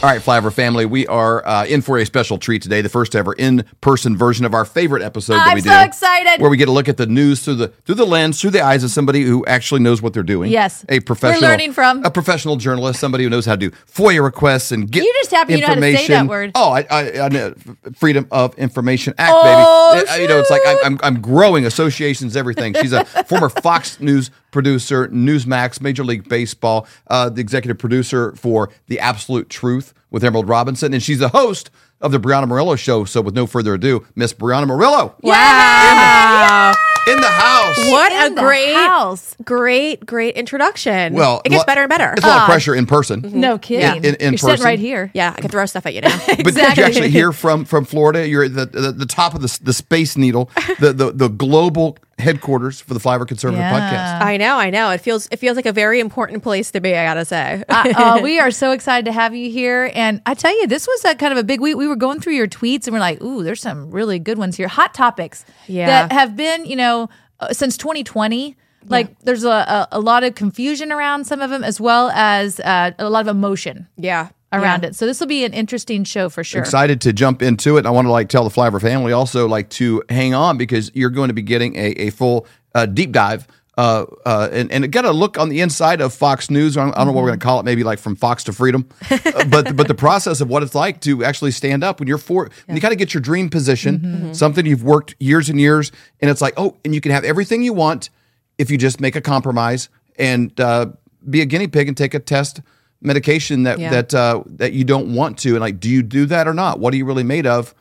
All right, Flyover family, we are uh, in for a special treat today, the first ever in-person version of our favorite episode that I'm we so do. excited. Where we get to look at the news through the through the lens, through the eyes of somebody who actually knows what they're doing. Yes. a professional, learning from. a professional journalist, somebody who knows how to do FOIA requests and get. You just happen to know how to say that information. word. Oh, I, I, I know Freedom of Information Act, Oh, baby. Uh, You know, it's like I'm, I'm, I'm growing associations, everything. She's a former Fox News producer, Newsmax, Major League Baseball, uh, the executive producer for The Absolute Truth with Emerald Robinson, and she's the host of the Breanna Morello Show. So, with no further ado, Miss Breanna Morello Wow. in the house. What In a great, house. great, great introduction. Well, it gets lo- better and better. It's a lot of pressure in person. No kidding. In- in You're sitting right here. yeah, I can throw stuff at you now. But did Exactly. you actually hear from from Florida? You're at the, the the top of the the space needle, the the, the global headquarters for the Flyover Conservative Yeah. Podcast. I know, I know. It feels it feels like a very important place to be. I gotta say. uh, uh, we are so excited to have you here. And I tell you, this was a kind of a big week. We were going through your tweets and we're like, ooh, there's some really good ones here. Hot topics Yeah. that have been, you know, uh, since 2020. Like there's a, a, a lot of confusion around some of them, as well as uh, a lot of emotion yeah, around yeah. it. So this will be an interesting show for sure. Excited to jump into it. I want to like tell the Flyover family also like to hang on because you're going to be getting a, a full uh, deep dive. Uh, uh, and, and got a look on the inside of Fox News. I don't, I don't know what we're going to call it, maybe like from Fox to freedom. But but the process of what it's like to actually stand up when you're for when you kind of get your dream position, something you've worked years and years, and it's like oh, and you can have everything you want if you just make a compromise and uh, be a guinea pig and take a test medication that Yeah. that uh, that you don't want to, and like, do you do that or not? What are you really made of?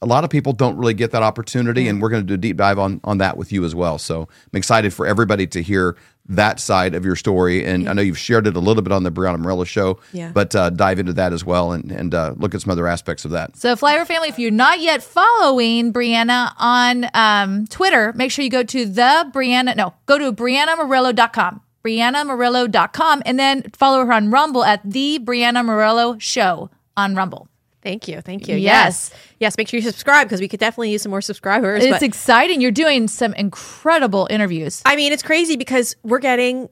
A lot of people don't really get that opportunity, and we're going to do a deep dive on on that with you as well. So I'm excited for everybody to hear that side of your story, and I know you've shared it a little bit on the Breanna Morello show, Yeah. but uh, dive into that as well and and uh, look at some other aspects of that. So, Flyover family, if you're not yet following Breanna on um, Twitter, make sure you go to the Breanna, no, go to BreannaMorello.com, BreannaMorello.com, and then follow her on Rumble at the Breanna Morello Show on Rumble. Thank you, thank you. Yes. Yes, yes. Make sure you subscribe because we could definitely use some more subscribers. It's exciting. You're doing some incredible interviews. I mean, it's crazy because we're getting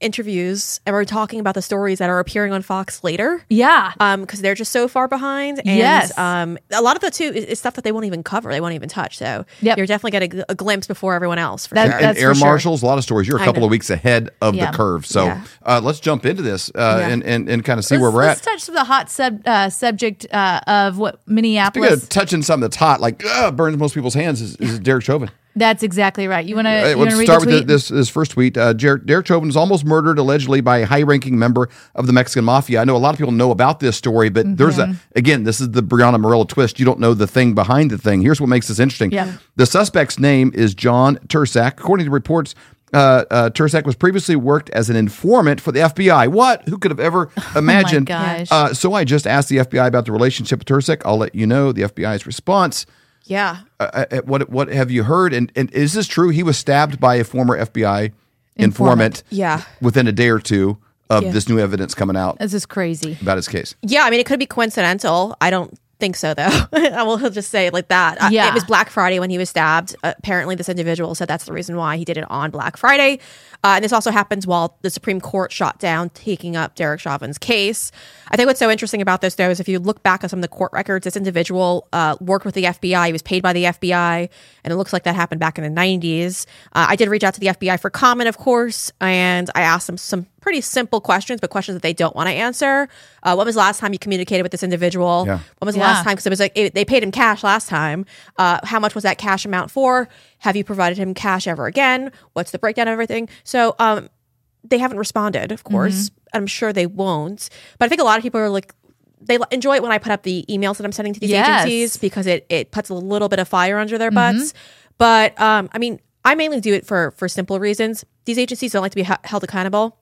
interviews and we're talking about the stories that are appearing on Fox later. Yeah. Um, because they're just so far behind, and Yes. um, a lot of the too is, is stuff that they won't even cover, they won't even touch. So Yep. you're definitely getting a, a glimpse before everyone else. For That- sure. and that's air for sure. marshals, a lot of stories. You're a couple of weeks ahead of Yeah. the curve. So Yeah. uh, let's jump into this uh, Yeah. and, and and kind of see let's, where we're at. let's at. touch some of the hot sub, uh, subject uh, of what Speaking Minneapolis. of touching something that's hot, like uh, burns most people's hands, is, is Derek Chauvin. That's exactly right. You want to let's start with this this first tweet. Uh, Jer- Derek Chauvin is almost murdered allegedly by a high-ranking member of the Mexican mafia. I know a lot of people know about this story, but there's a again, this is the Breanna Morello twist. You don't know the thing behind the thing. Here's what makes this interesting. Yeah. The suspect's name is John Turscak. According to reports. Uh, uh, Turscak was previously worked as an informant for the FBI. What? Who could have ever imagined? gosh. Uh, so I just asked the FBI about the relationship with Turscak. I'll let you know the FBI's response yeah. uh, uh, what what have you heard? And and is this true? He was stabbed by a former FBI informant. Informant. Yeah. Within a day or two of Yeah. this new evidence coming out This is crazy. about his case. Yeah, I mean, it could be coincidental. I don't think so, though. I will just say like that. Uh, Yeah. It was Black Friday when he was stabbed. Uh, apparently, this individual said that's the reason why he did it on Black Friday. Uh, and this also happens while the Supreme Court shot down taking up Derek Chauvin's case. I think what's so interesting about this, though, is if you look back at some of the court records, this individual uh, worked with the FBI. He was paid by the FBI, and it looks like that happened back in the 90s. Uh, I did reach out to the FBI for comment, of course, and I asked them some pretty simple questions, but questions that they don't want to answer. Uh, when was the last time you communicated with this individual? Yeah. When was the Yeah. last time? Because it was like it, they paid him cash last time. Uh, how much was that cash amount for? Have you provided him cash ever again? What's the breakdown of everything? So um, they haven't responded, of course. I'm sure they won't. But I think a lot of people are like, they enjoy it when I put up the emails that I'm sending to these Yes. agencies because it it puts a little bit of fire under their butts. But um, I mean, I mainly do it for for simple reasons. These agencies don't like to be h- held accountable.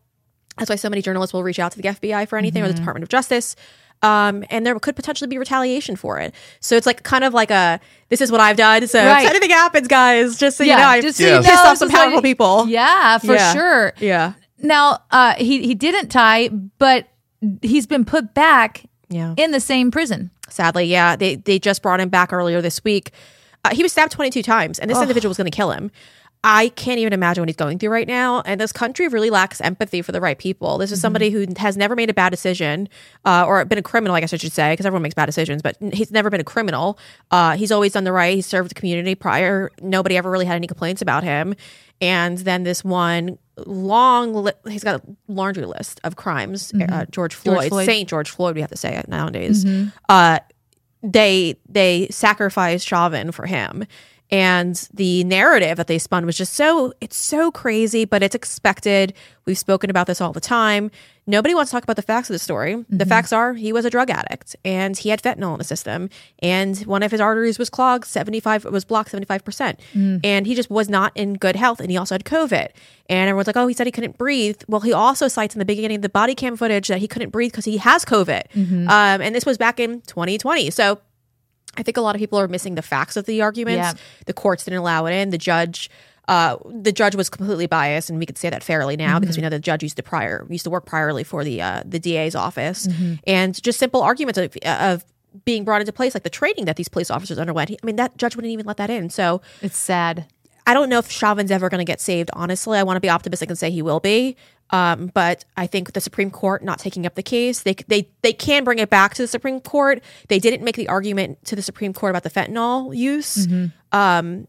That's why so many journalists will reach out to the FBI for anything or the Department of Justice. Um, and there could potentially be retaliation for it. So it's like kind of like a this is what I've done. So Right. if anything happens, guys, just so yeah, you know, I just so Yes. you know, pissed off some powerful he- people. Yeah, for Yeah. sure. Yeah. Now, uh, he he didn't tie, but he's been put back Yeah. in the same prison. Sadly, yeah. They they just brought him back earlier this week. Uh, he was stabbed 22 times, and this individual was going to kill him. I can't even imagine what he's going through right now. And this country really lacks empathy for the right people. This is somebody who has never made a bad decision uh, or been a criminal, I guess I should say, because everyone makes bad decisions, but he's never been a criminal. Uh, he's always done the right. He served the community prior. Nobody ever really had any complaints about him. And then this one long, li- he's got a laundry list of crimes. Uh, George Floyd. Saint George Floyd, we have to say it nowadays. Uh, they they sacrificed Chauvin for him. And the narrative that they spun was just so it's so crazy, but it's expected. We've spoken about this all the time. Nobody wants to talk about the facts of the story. The mm-hmm. facts are he was a drug addict and he had fentanyl in the system and one of his arteries was clogged 75 was blocked 75%. Mm. And he just was not in good health and he also had COVID. And everyone's like, "Oh, he said he couldn't breathe." Well, he also cites in the beginning of the body cam footage that he couldn't breathe because he has COVID. Mm-hmm. Um, and this was back in 2020. So I think a lot of people are missing the facts of the arguments. Yeah. The courts didn't allow it in. The judge, uh, the judge was completely biased, and we could say that fairly now because we know the judge used to prior used to work priorly for the uh, the DA's office, and just simple arguments of, of being brought into place, like the training that these police officers underwent. I mean, that judge wouldn't even let that in. So It's sad. I don't know if Chauvin's ever going to get saved. Honestly, I want to be optimistic and say he will be. Um, but I think the Supreme Court not taking up the case, they they they can bring it back to the Supreme Court. They didn't make the argument to the Supreme Court about the fentanyl use. Um,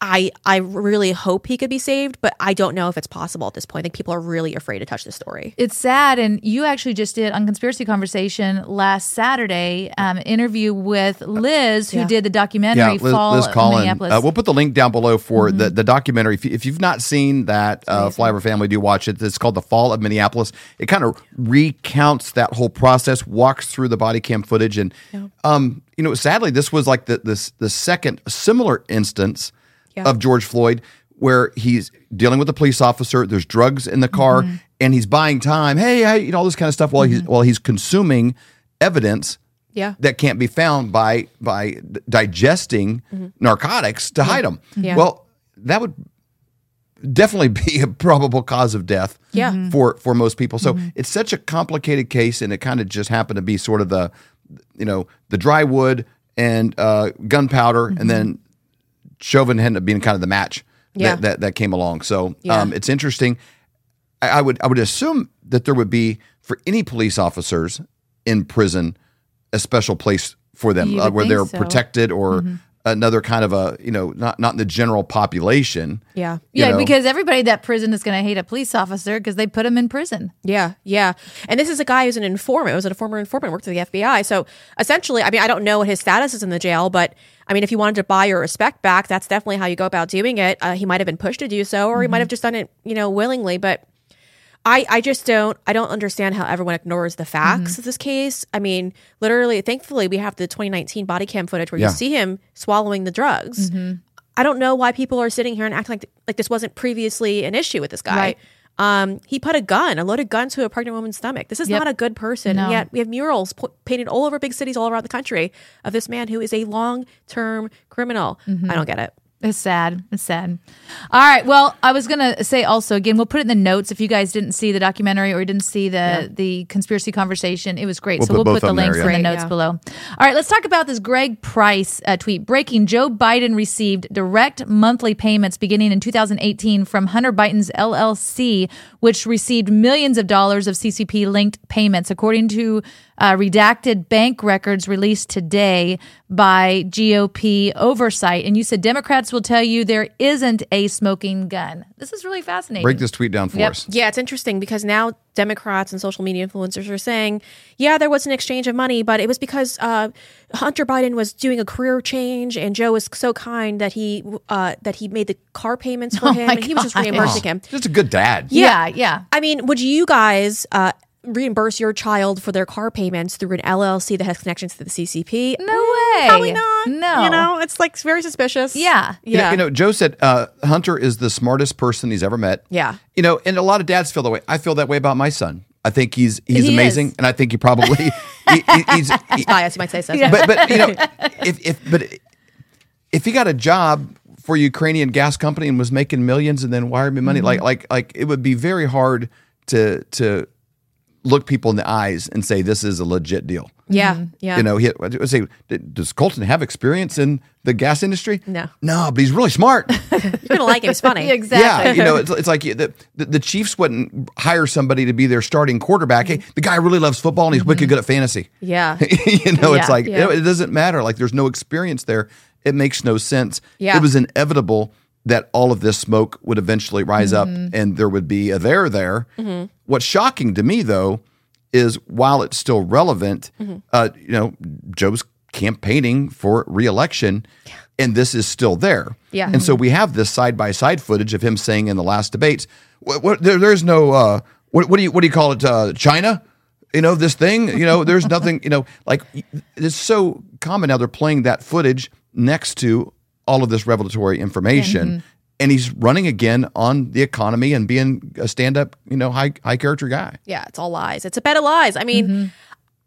I I really hope he could be saved, but I don't know if it's possible at this point. I think people are really afraid to touch the story. It's sad, and you actually just did on Conspiracy Conversation last Saturday um, interview with Liz, who Yeah. did the documentary Yeah, Liz, "Fall Liz Collin. Minneapolis." Mm-hmm. Uh, we'll put the link down below for the, the documentary. If, you, if you've not seen that, uh, Flyover Family, do watch it. It's called The Fall of Minneapolis. It kind of recounts that whole process, walks through the body cam footage, and um, you know, sadly, this was like the this the second similar instance Yeah. of George Floyd where he's dealing with a police officer. There's drugs in the car, Mm-hmm. and he's buying time. Hey, hey, you know all this kind of stuff while he's while he's consuming evidence Yeah. that can't be found by by digesting narcotics to hide them. Yeah. Well, that would definitely be a probable cause of death Yeah. Mhm. for for most people. So it's such a complicated case, and it kind of just happened to be sort of the you know the dry wood and uh, gunpowder, and then Chauvin ended up being kind of the match Yeah. that, that that came along. So Yeah. um, it's interesting. I, I would I would assume that there would be for any police officers in prison a special place for them uh, where they're so. Mm-hmm. protected or another kind of a you know not not in the general population. Yeah. yeah, know. because everybody that prison is going to hate a police officer because they put him in prison. Yeah, yeah. And this is a guy who's an informant. Was a former informant, worked for the FBI. So essentially, I mean, I don't know what his status is in the jail, but I mean, if you wanted to buy your respect back, that's definitely how you go about doing it. Uh, he might have been pushed to do so, or he might mm-hmm. have just done it, you know, willingly. But I, I just don't, I don't understand how everyone ignores the facts mm-hmm. of this case. I mean, literally, thankfully, we have the 2019 body cam footage where Yeah. you see him swallowing the drugs. Mm-hmm. I don't know why people are sitting here and acting like like this wasn't previously an issue with this guy. Right. Um, he put a gun, a loaded gun, to a pregnant woman's stomach. This is Yep. not a good person. No. And yet we have murals po- painted all over big cities all around the country of this man who is a long term criminal. I don't get it. It's sad. It's sad. All right. Well, I was gonna say also again, we'll put it in the notes if you guys didn't see the documentary or you didn't see the the conspiracy conversation. It was great. We'll so put we'll put the of them links there, in the notes Great, below. All right. Let's talk about this Greg Price uh, tweet. Breaking: Joe Biden received direct monthly payments beginning in 2018 from Hunter Biden's LLC, which received millions of dollars of CCP linked payments, according to uh, redacted bank records released today by GOP oversight. And you said Democrats will tell you there isn't a smoking gun. This is really fascinating. Break this tweet down for Yep. us. Yeah, it's interesting because now Democrats and social media influencers are saying, yeah, there was an exchange of money, but it was because uh, Hunter Biden was doing a career change, and Joe was so kind that he uh, that he made the car payments for Oh him, my and he was just gosh. reimbursing him. Just a good dad. Yeah, yeah. I mean, would you guys uh, reimburse your child for their car payments through an LLC that has connections to the CCP? No way. Probably not. No. You know, it's like very suspicious. Yeah. You know- Yeah. You know, Joe said uh, Hunter is the smartest person he's ever met. Yeah. You know, and a lot of dads feel that way. I feel that way about my son. I think he's he's He amazing, is. and I think he probably he, he- he's. he- bias, you might say so. but but you know, if if but if he got a job for a Ukrainian gas company and was making millions and then wired me money, like like like it would be very hard to to look people in the eyes and say this is a legit deal. Yeah, mm-hmm. yeah. You know, he would say, does Colton have experience in the gas industry? No. no, but he's really smart. You're gonna like him. He's funny. exactly. Yeah, you know, it's, it's like the, the the Chiefs wouldn't hire somebody to be their starting quarterback. Hey, the guy really loves football and he's mm-hmm. wicked good at fantasy. Yeah. you know, it's like Yeah. it, it doesn't matter. Like there's no experience there. It makes no sense. Yeah. It was inevitable that all of this smoke would eventually rise up and there would be a there there. What's shocking to me though is while it's still relevant, uh, you know, Joe's campaigning for reelection and this is still there. Yeah. And so we have this side by side footage of him saying in the last debates, what, what, there, there's no, uh, what, what do you, what do you call it? Uh, China? You know, this thing, you know, there's nothing, you know, like it's so common now. They're playing that footage next to all of this revelatory information. And he's running again on the economy and being a stand up, you know, high, high character guy. Yeah, it's all lies. It's a bed of lies. I mean,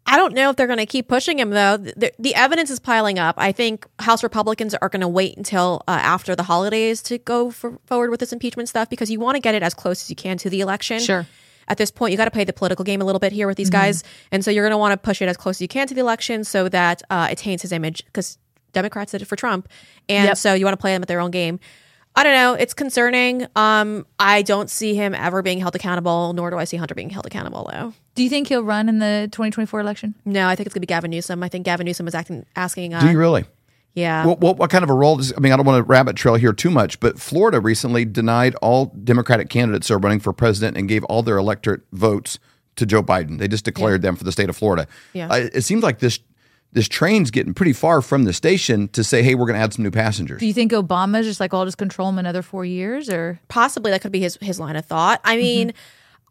I don't know if they're going to keep pushing him though. The, the evidence is piling up. I think House Republicans are going to wait until uh, after the holidays to go for, forward with this impeachment stuff because you want to get it as close as you can to the election. Sure. At this point, you got to play the political game a little bit here with these guys, and so you're going to want to push it as close as you can to the election so that uh, it taints his image because Democrats did it for Trump, and Yep. so you want to play them at their own game. I don't know. It's concerning. Um, I don't see him ever being held accountable, nor do I see Hunter being held accountable, though. Do you think he'll run in the 2024 election? No, I think it's gonna be Gavin Newsom. I think Gavin Newsom was acting, asking. Uh, Do you really? yeah, What, what, what kind of a role does, I mean, I don't want to rabbit trail here too much, but Florida recently denied all Democratic candidates who are running for president and gave all their electorate votes to Joe Biden. They just declared them for the state of Florida. Yeah. Uh, it seems like this this train's getting pretty far from the station to say, hey, we're going to add some new passengers. Do you think Obama's just like, I'll just control him another four years or? possibly that could be his his line of thought. I mean. Mm-hmm.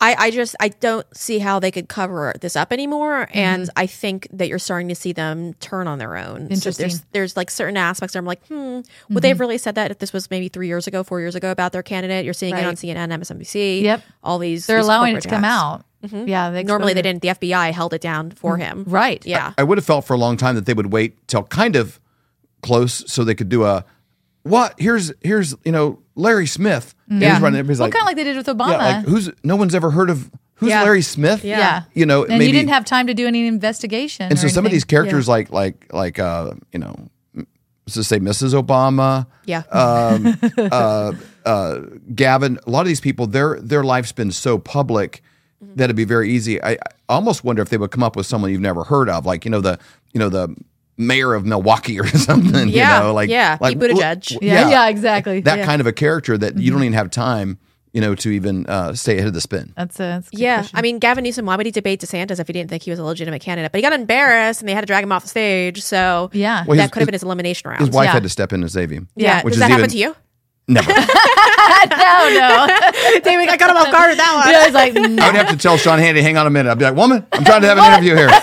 I, I just I don't see how they could cover this up anymore, and I think that you're starting to see them turn on their own. Mm-hmm. Interesting. Mm-hmm. there's there's like certain aspects where I'm like, hmm, would they have really said that if this was maybe three years ago, four years ago about their candidate? You're seeing it on CNN, MSNBC. Yep. all these They're these allowing it corporate to come attacks. Out. Yeah. they Normally they didn't. The FBI held it down for him. Right. Yeah. I would have felt for a long time that they would wait till kind of close so they could do a what? Here's here's you know Larry Smith. Yeah. he's running. Everybody's Well, like, kind of like they did with Obama. yeah, like who's no one's ever heard of who's Yeah. Larry Smith? Yeah. yeah. you know, and maybe you didn't have time to do any investigation. And so or some of these characters, like like like uh, you know, let's just say Mrs. Obama, Yeah. um, uh, uh, Gavin. A lot of these people, their their life's been so public that it'd be very easy. I, I almost wonder if they would come up with someone you've never heard of, like you know the you know the mayor of Milwaukee or something. Yeah, you know, like yeah, like Pete Buttigieg. Yeah, yeah, exactly. that yeah. kind of a character that you don't even have time, you know, to even uh, stay ahead of the spin. That's a, that's a good Yeah, question. I mean, Gavin Newsom, why would he debate DeSantis if he didn't think he was a legitimate candidate? But he got embarrassed and they had to drag him off the stage. So Yeah. Well, that his- could have been his elimination round. His wife Yeah. had to step in and save him. yeah, which does is that happen to you? Never. no, no. David, I got him off guard with that one. yeah, it's like, I would have to tell Sean Hannity, hang on a minute. I'd be like, woman, I'm trying to have an interview here.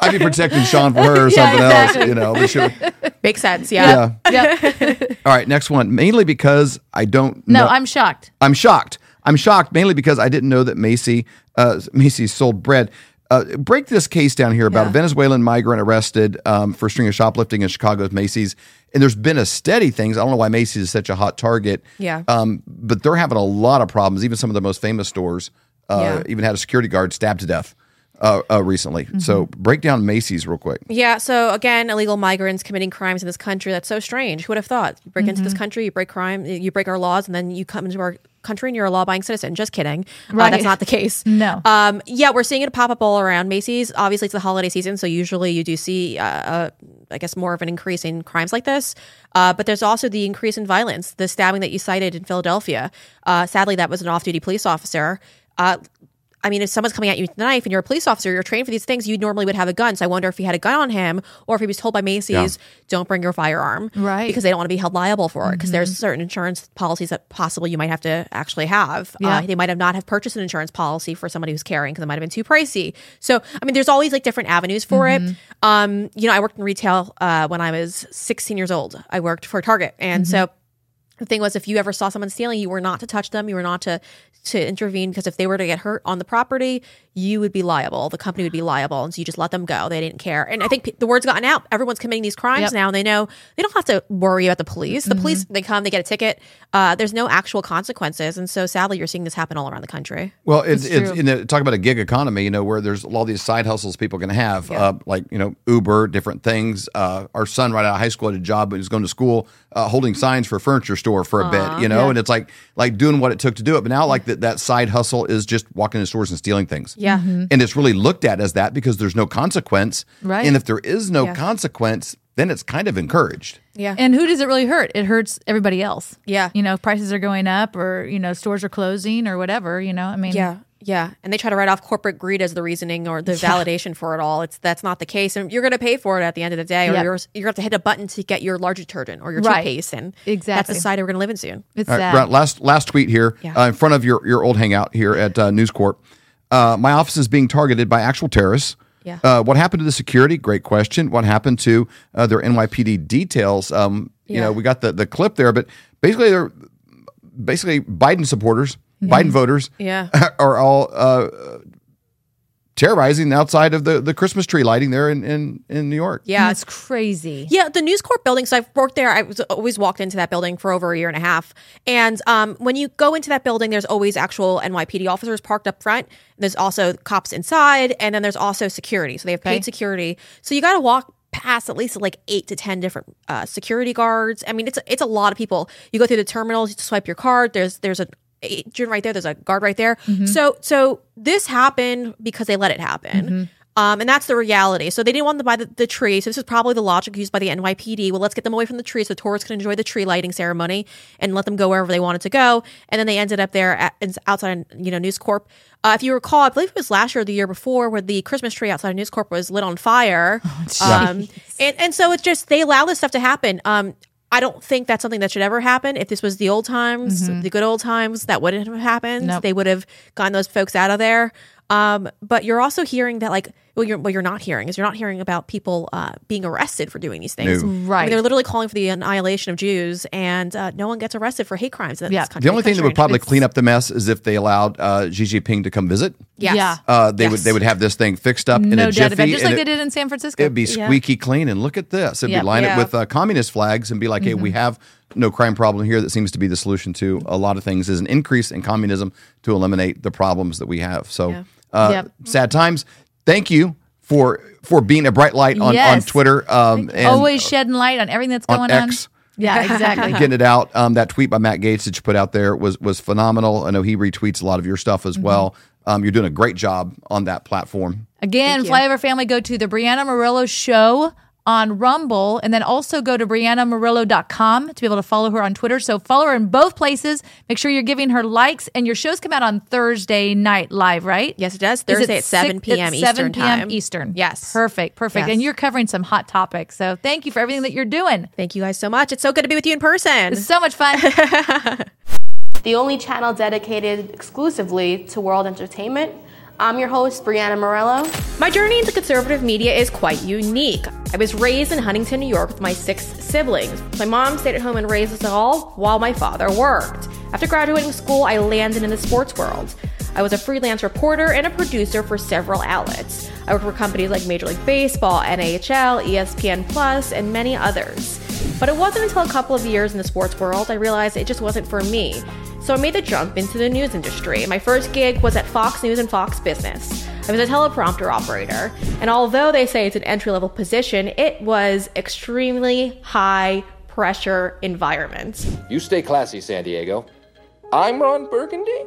I'd be protecting Sean for her or Yeah, something exactly. else, you know. but she- Makes sense. Yeah. yeah. yeah. All right, next one. Mainly because I don't No, know. I'm shocked. I'm shocked. I'm shocked mainly because I didn't know that Macy uh, Macy sold bread. Uh, break this case down here about Yeah. a Venezuelan migrant arrested um, for string of shoplifting in Chicago's Macy's. And there's been a steady things. I don't know why Macy's is such a hot target. Yeah. Um, but they're having a lot of problems. Even some of the most famous stores uh, Yeah. even had a security guard stabbed to death uh, uh, recently. So break down Macy's real quick. Yeah. So again, illegal migrants committing crimes in this country. That's so strange. Who would have thought? You break into this country, you break crime, you break our laws, and then you come into our country and you're a law-abiding citizen. Just kidding. Uh, Right. that's not the case. No. Um, yeah, we're seeing it pop up all around Macy's. Obviously, it's the holiday season, so usually you do see, uh, uh, I guess, more of an increase in crimes like this. Uh, but there's also the increase in violence. The stabbing that you cited in Philadelphia. Uh, sadly, that was an off-duty police officer. Uh, I mean, if someone's coming at you with a knife and you're a police officer, you're trained for these things, you normally would have a gun. So I wonder if he had a gun on him or if he was told by Macy's, don't bring your firearm. Right. Because they don't want to be held liable for it. Because there's certain insurance policies that possibly you might have to actually have. Yeah. Uh, they might have not have purchased an insurance policy for somebody who's carrying because it might have been too pricey. So, I mean, there's always like different avenues for it. Um, you know, I worked in retail uh, when I was 16 years old. I worked for Target. And so the thing was if you ever saw someone stealing you were not to touch them. You were not to to intervene because if they were to get hurt on the property you would be liable. The company would be liable. And so you just let them go. They didn't care. And i think p- the word's gotten out. Everyone's committing these crimes Yep. now. And they know they don't have to worry about the police. The police they come they get a ticket. Uh, there's no actual consequences. And so sadly you're seeing this happen all around the country. Well, it's, It's it's you know, talk about a gig economy, you know, where there's all these side hustles people can have, uh, like you know, Uber, different things. Uh, our son, right out of high school, had a job, but he was going to school uh, holding signs for furniture furniture store for a bit, you know, and it's like like doing what it took to do it. But now, like that that side hustle is just walking into stores and stealing things. Yeah. Mm-hmm. and it's really looked at as that because there's no consequence. Right. and if there is no Yeah. consequence, then it's kind of encouraged. yeah And who does it really hurt? It hurts everybody else. Yeah. You know, if prices are going up or, you know, stores are closing or whatever, you know, I mean, Yeah, yeah, and they try to write off corporate greed as the reasoning or the validation for it all. It's that's not the case, and you're going to pay for it at the end of the day, or Yep. you're you're going to have to hit a button to get your large detergent or your Right. toothpaste, and that's Exactly. the society we're going to live in soon. it's All right. Brent, last last tweet here Yeah. uh, in front of your your old hangout here at uh, News Corp. Uh, my office is being targeted by actual terrorists. Yeah. Uh, what happened to the security? Great question. What happened to uh, their NYPD details? Um, You Yeah. know, we got the the clip there, but basically they're basically Biden supporters, Biden voters, Yeah. are all uh, terrorizing outside of the, the Christmas tree lighting there in, in, in New York. Yeah, it's crazy. Yeah, the News Corp building. So I've worked there. I was always walked into that building for over a year and a half. And um, when you go into that building, there's always actual NYPD officers parked up front. There's also cops inside, and then there's also security. So they have paid Okay. security. So you got to walk past at least like eight to ten different uh, security guards. I mean, it's it's a lot of people. You go through the terminals, you swipe your card. There's there's a June right there. There's a guard right there. So so this happened because they let it happen. Um, and that's the reality. So they didn't want them to buy the, the tree. So this is probably the logic used by the NYPD. Well, let's get them away from the tree so tourists can enjoy the tree lighting ceremony and let them go wherever they wanted to go. And then they ended up there at, outside, you know, News Corp. Uh, if you recall, I believe it was last year or the year before where the Christmas tree outside of News Corp was lit on fire. um, and, and so it's just, they allow this stuff to happen. Um, I don't think that's something that should ever happen. If this was the old times, mm-hmm. the good old times, that wouldn't have happened. Nope. They would have gotten those folks out of there. Um, but you're also hearing that, like, well, you're what you're not hearing is you're not hearing about people uh, being arrested for doing these things. No. I mean, Right. they're literally calling for the annihilation of Jews, and uh, no one gets arrested for hate crimes. In Yeah. this country. The only thing that would probably It's- clean up the mess is if they allowed uh, Xi Jinping to come visit. Yes. Yeah. Uh, they would they would have this thing fixed up in a doubt jiffy. about it. Just like it- they did in San Francisco. It'd be Yeah. squeaky clean, and look at this. It'd Yep. be line Yeah. it with uh, communist flags and be like, hey, we Mm-hmm. have no crime problem here. That seems to be the solution to a lot of things. Is an increase in communism to eliminate the problems that we have. So, Yeah. Uh, Yep. sad times. Thank you for for being a bright light on, on Twitter. Um, and Always shedding light on everything that's on going on. X. Yeah, exactly. getting it out. Um, that tweet by Matt Gaetz that you put out there was was phenomenal. I know he retweets a lot of your stuff Mm-hmm. as well. Um, you're doing a great job on that platform. Again, Thank you. Flyover family, go to the Breanna Morello show on Rumble and then also go to BreannaMorello.com to be able to follow her on Twitter. So follow her in both places. Make sure you're giving her likes and your shows come out on Thursday night live, right? Yes, it does. Is it Thursday at 7 six- p.m. it's Eastern 7 p.m. time. Eastern. Yes. Perfect. Perfect. Yes. And you're covering some hot topics. So thank you for everything that you're doing. Thank you guys so much. It's so good to be with you in person. It's so much fun. the only channel dedicated exclusively to world entertainment. I'm your host, Breanna Morello. My journey into conservative media is quite unique. I was raised in Huntington, New York with my six siblings. My mom stayed at home and raised us all while my father worked. After graduating school, I landed in the sports world. I was a freelance reporter and a producer for several outlets. I worked for companies like Major League Baseball, NHL, ESPN Plus, and many others. But it wasn't until a couple of years in the sports world I realized it just wasn't for me. So I made the jump into the news industry. My first gig was at Fox News and Fox Business. I was a teleprompter operator, and although they say it's an entry level position, it was extremely high pressure environment. You stay classy, San Diego. I'm Ron Burgundy.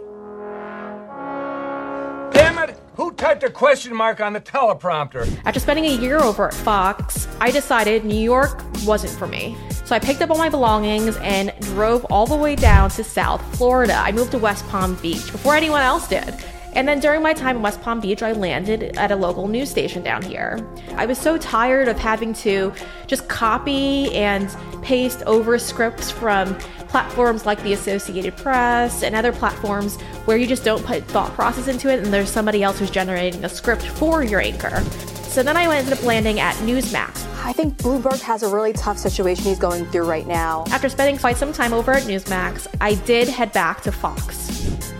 Damn it! Who typed a question mark on the teleprompter? After spending a year over at Fox, I decided New York wasn't for me. So I picked up all my belongings and drove all the way down to South Florida. I moved to West Palm Beach before anyone else did. And then during my time in West Palm Beach, I landed at a local news station down here. I was so tired of having to just copy and paste over scripts from platforms like the Associated Press and other platforms where you just don't put thought process into it and there's somebody else who's generating a script for your anchor. So then I ended up landing at Newsmax. I think Bloomberg has a really tough situation he's going through right now. After spending quite some time over at Newsmax, I did head back to Fox.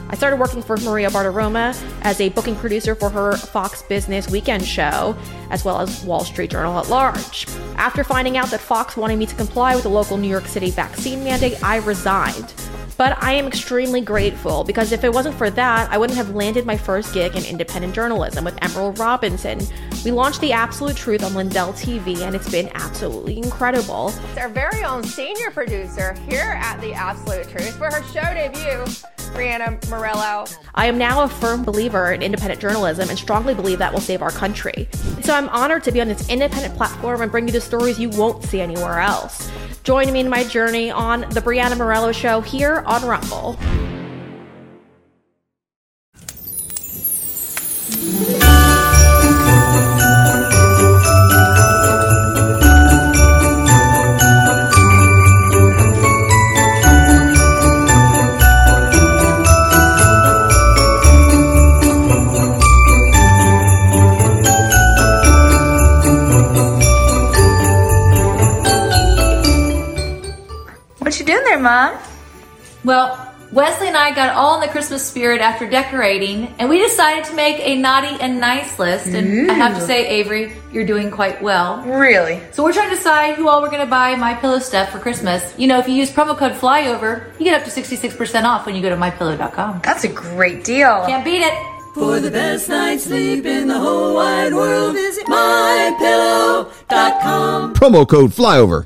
I started working for Maria Bartiromo as a booking producer for her Fox Business Weekend show, as well as Wall Street Journal at large. After finding out that Fox wanted me to comply with the local New York City vaccine mandate, I resigned. But I am extremely grateful because if it wasn't for that, I wouldn't have landed my first gig in independent journalism with Emerald Robinson. We launched The Absolute Truth on Lindell TV, and it's been absolutely incredible. It's our very own senior producer here at The Absolute Truth for her show debut. Breanna Morello. I am now a firm believer in independent journalism and strongly believe that will save our country. So I'm honored to be on this independent platform and bring you the stories you won't see anywhere else. Join me in my journey on The Breanna Morello Show here on Rumble. Mom? Well, Wesley and I got all in the Christmas spirit after decorating, and we decided to make a naughty and nice list. And I have to say, Avery, you're doing quite well. Really? So we're trying to decide who all we're going to buy My Pillow stuff for Christmas. You know, if you use promo code FLYOVER, you get up to 66% off when you go to mypillow.com. That's a great deal. Can't beat it. For the best night's sleep in the whole wide world, visit mypillow.com. Promo code flyover.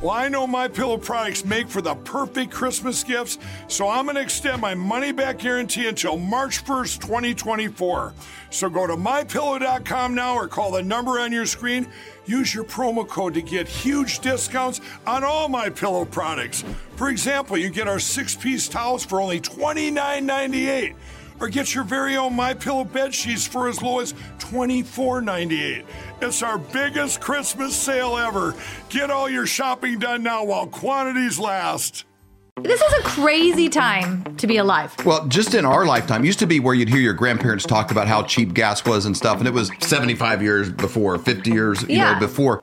Well, I know my pillow products make for the perfect Christmas gifts, so I'm going to extend my money back guarantee until March 1st, 2024. So go to mypillow.com now or call the number on your screen. Use your promo code to get huge discounts on all my pillow products. For example, you get our six-piece towels for only $29.98 or get your very own My Pillow bed sheets for as low as $24.98. It's our biggest Christmas sale ever. Get all your shopping done now while quantities last. This is a crazy time to be alive. Well, just in our lifetime, used to be where you'd hear your grandparents talk about how cheap gas was and stuff, and it was 75 years before, 50 years, you Yeah. know, before.